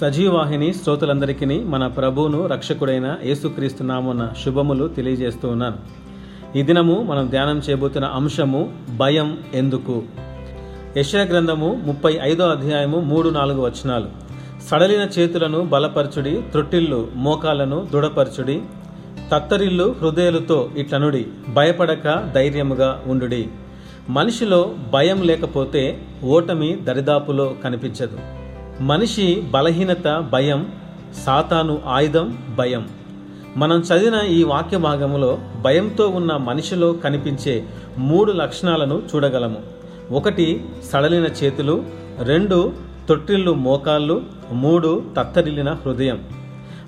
సజీవాహిని శ్రోతలందరికీ మన ప్రభువును రక్షకుడైన యేసుక్రీస్తు శుభములు తెలియజేస్తూ ఉన్నాను. ఈ దినము మనం ధ్యానం చేయబోతున్న అంశము భయం ఎందుకు? యశయ గ్రంథము ముప్పై ఐదో అధ్యాయము మూడు నాలుగు వచనాలు. సడలిన చేతులను బలపరచుడి త్రొట్టిల్లు మోకాలను దృఢపరచుడి తత్తరిల్లు హృదయాలతో ఇట్లనుడి భయపడక ధైర్యముగా ఉండుడి. మనిషిలో భయం లేకపోతే ఓటమి దరిదాపులో కనిపించదు. మనిషి బలహీనత భయం సాతాను ఆయుధం భయం. మనం చదివిన ఈ వాక్య భాగంలో భయంతో ఉన్న మనిషిలో కనిపించే మూడు లక్షణాలను చూడగలము. ఒకటి సడలిన చేతులు. రెండు తొట్టిల్లు మోకాళ్ళు. మూడు తత్తరిల్లిన హృదయం.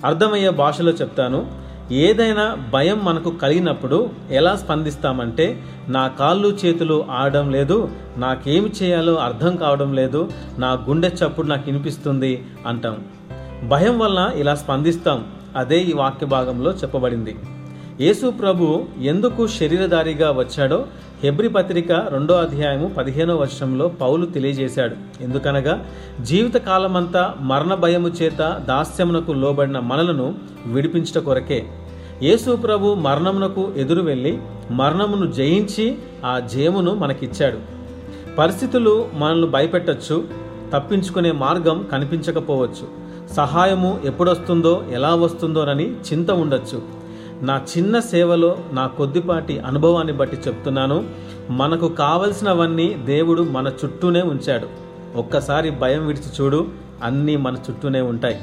అర్థమయ్యే భాషలో చెప్తాను. ఏదైనా భయం మనకు కలిగినప్పుడు ఎలా స్పందిస్తామంటే నా కాళ్ళు చేతులు ఆడడం లేదు నాకేమి చేయాలో అర్థం కావడం లేదు నా గుండె చప్పుడు నాకు వినిపిస్తుంది అంటాం. భయం వల్ల ఇలా స్పందిస్తాం. అదే ఈ వాక్య భాగంలో చెప్పబడింది. యేసు ప్రభు ఎందుకు శరీరధారిగా వచ్చాడో హెబ్రి పత్రిక రెండో అధ్యాయము పదిహేనో వర్షంలో పౌలు తెలియజేశాడు. ఎందుకనగా జీవిత కాలమంతా మరణ భయము చేత దాస్యమునకు లోబడిన మనలను విడిపించట కొరకే. యేసు ప్రభు మరణమునకు ఎదురు వెళ్ళి మరణమును జయించి ఆ జయమును మనకిచ్చాడు. పరిస్థితులు మనల్ని భయపెట్టచ్చు తప్పించుకునే మార్గం కనిపించకపోవచ్చు. సహాయము ఎప్పుడొస్తుందో ఎలా వస్తుందోనని చింత ఉండొచ్చు. నా చిన్న సేవలో నా కొద్దిపాటి అనుభవాన్ని బట్టి చెప్తున్నాను మనకు కావలసినవన్నీ దేవుడు మన చుట్టూనే ఉంచాడు. ఒక్కసారి భయం విడిచి చూడు అన్నీ మన చుట్టూనే ఉంటాయి.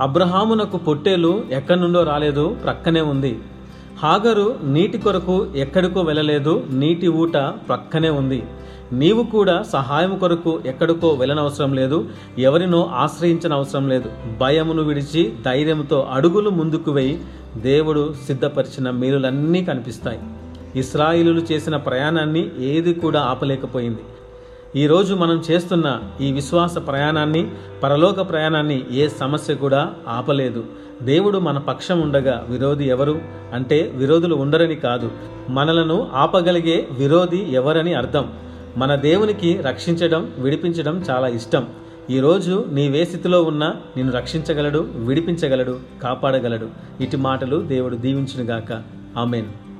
అబ్రహామునకు పొట్టేలు ఎక్కడి నుండో రాలేదు ప్రక్కనే ఉంది. హాగరు నీటి కొరకు ఎక్కడికో వెళ్ళలేదు నీటి ఊట ప్రక్కనే ఉంది. నీవు కూడా సహాయం కొరకు ఎక్కడికో వెళ్ళనవసరం లేదు ఎవరినో ఆశ్రయించిన అవసరం లేదు. భయమును విడిచి ధైర్యంతో అడుగులు ముందుకు వెయ్యి దేవుడు సిద్ధపరిచిన మేలులన్నీ కనిపిస్తాయి. ఇస్రాయిలు చేసిన ప్రయాణాన్ని ఏది కూడా ఆపలేకపోయింది. ఈరోజు మనం చేస్తున్న ఈ విశ్వాస ప్రయాణాన్ని పరలోక ప్రయాణాన్ని ఏ సమస్య కూడా ఆపలేదు. దేవుడు మన పక్షం ఉండగా విరోధి ఎవరు? అంటే విరోధులు ఉండరని కాదు. మనలను ఆపగలిగే విరోధి ఎవరని అర్థం. మన దేవునికి రక్షించడం విడిపించడం చాలా ఇష్టం. ఈరోజు నీవే స్థితిలో ఉన్నా నిన్ను రక్షించగలడు విడిపించగలడు కాపాడగలడు. ఇటు మాటలు దేవుడు దీవించునుగాక. ఆమెన్.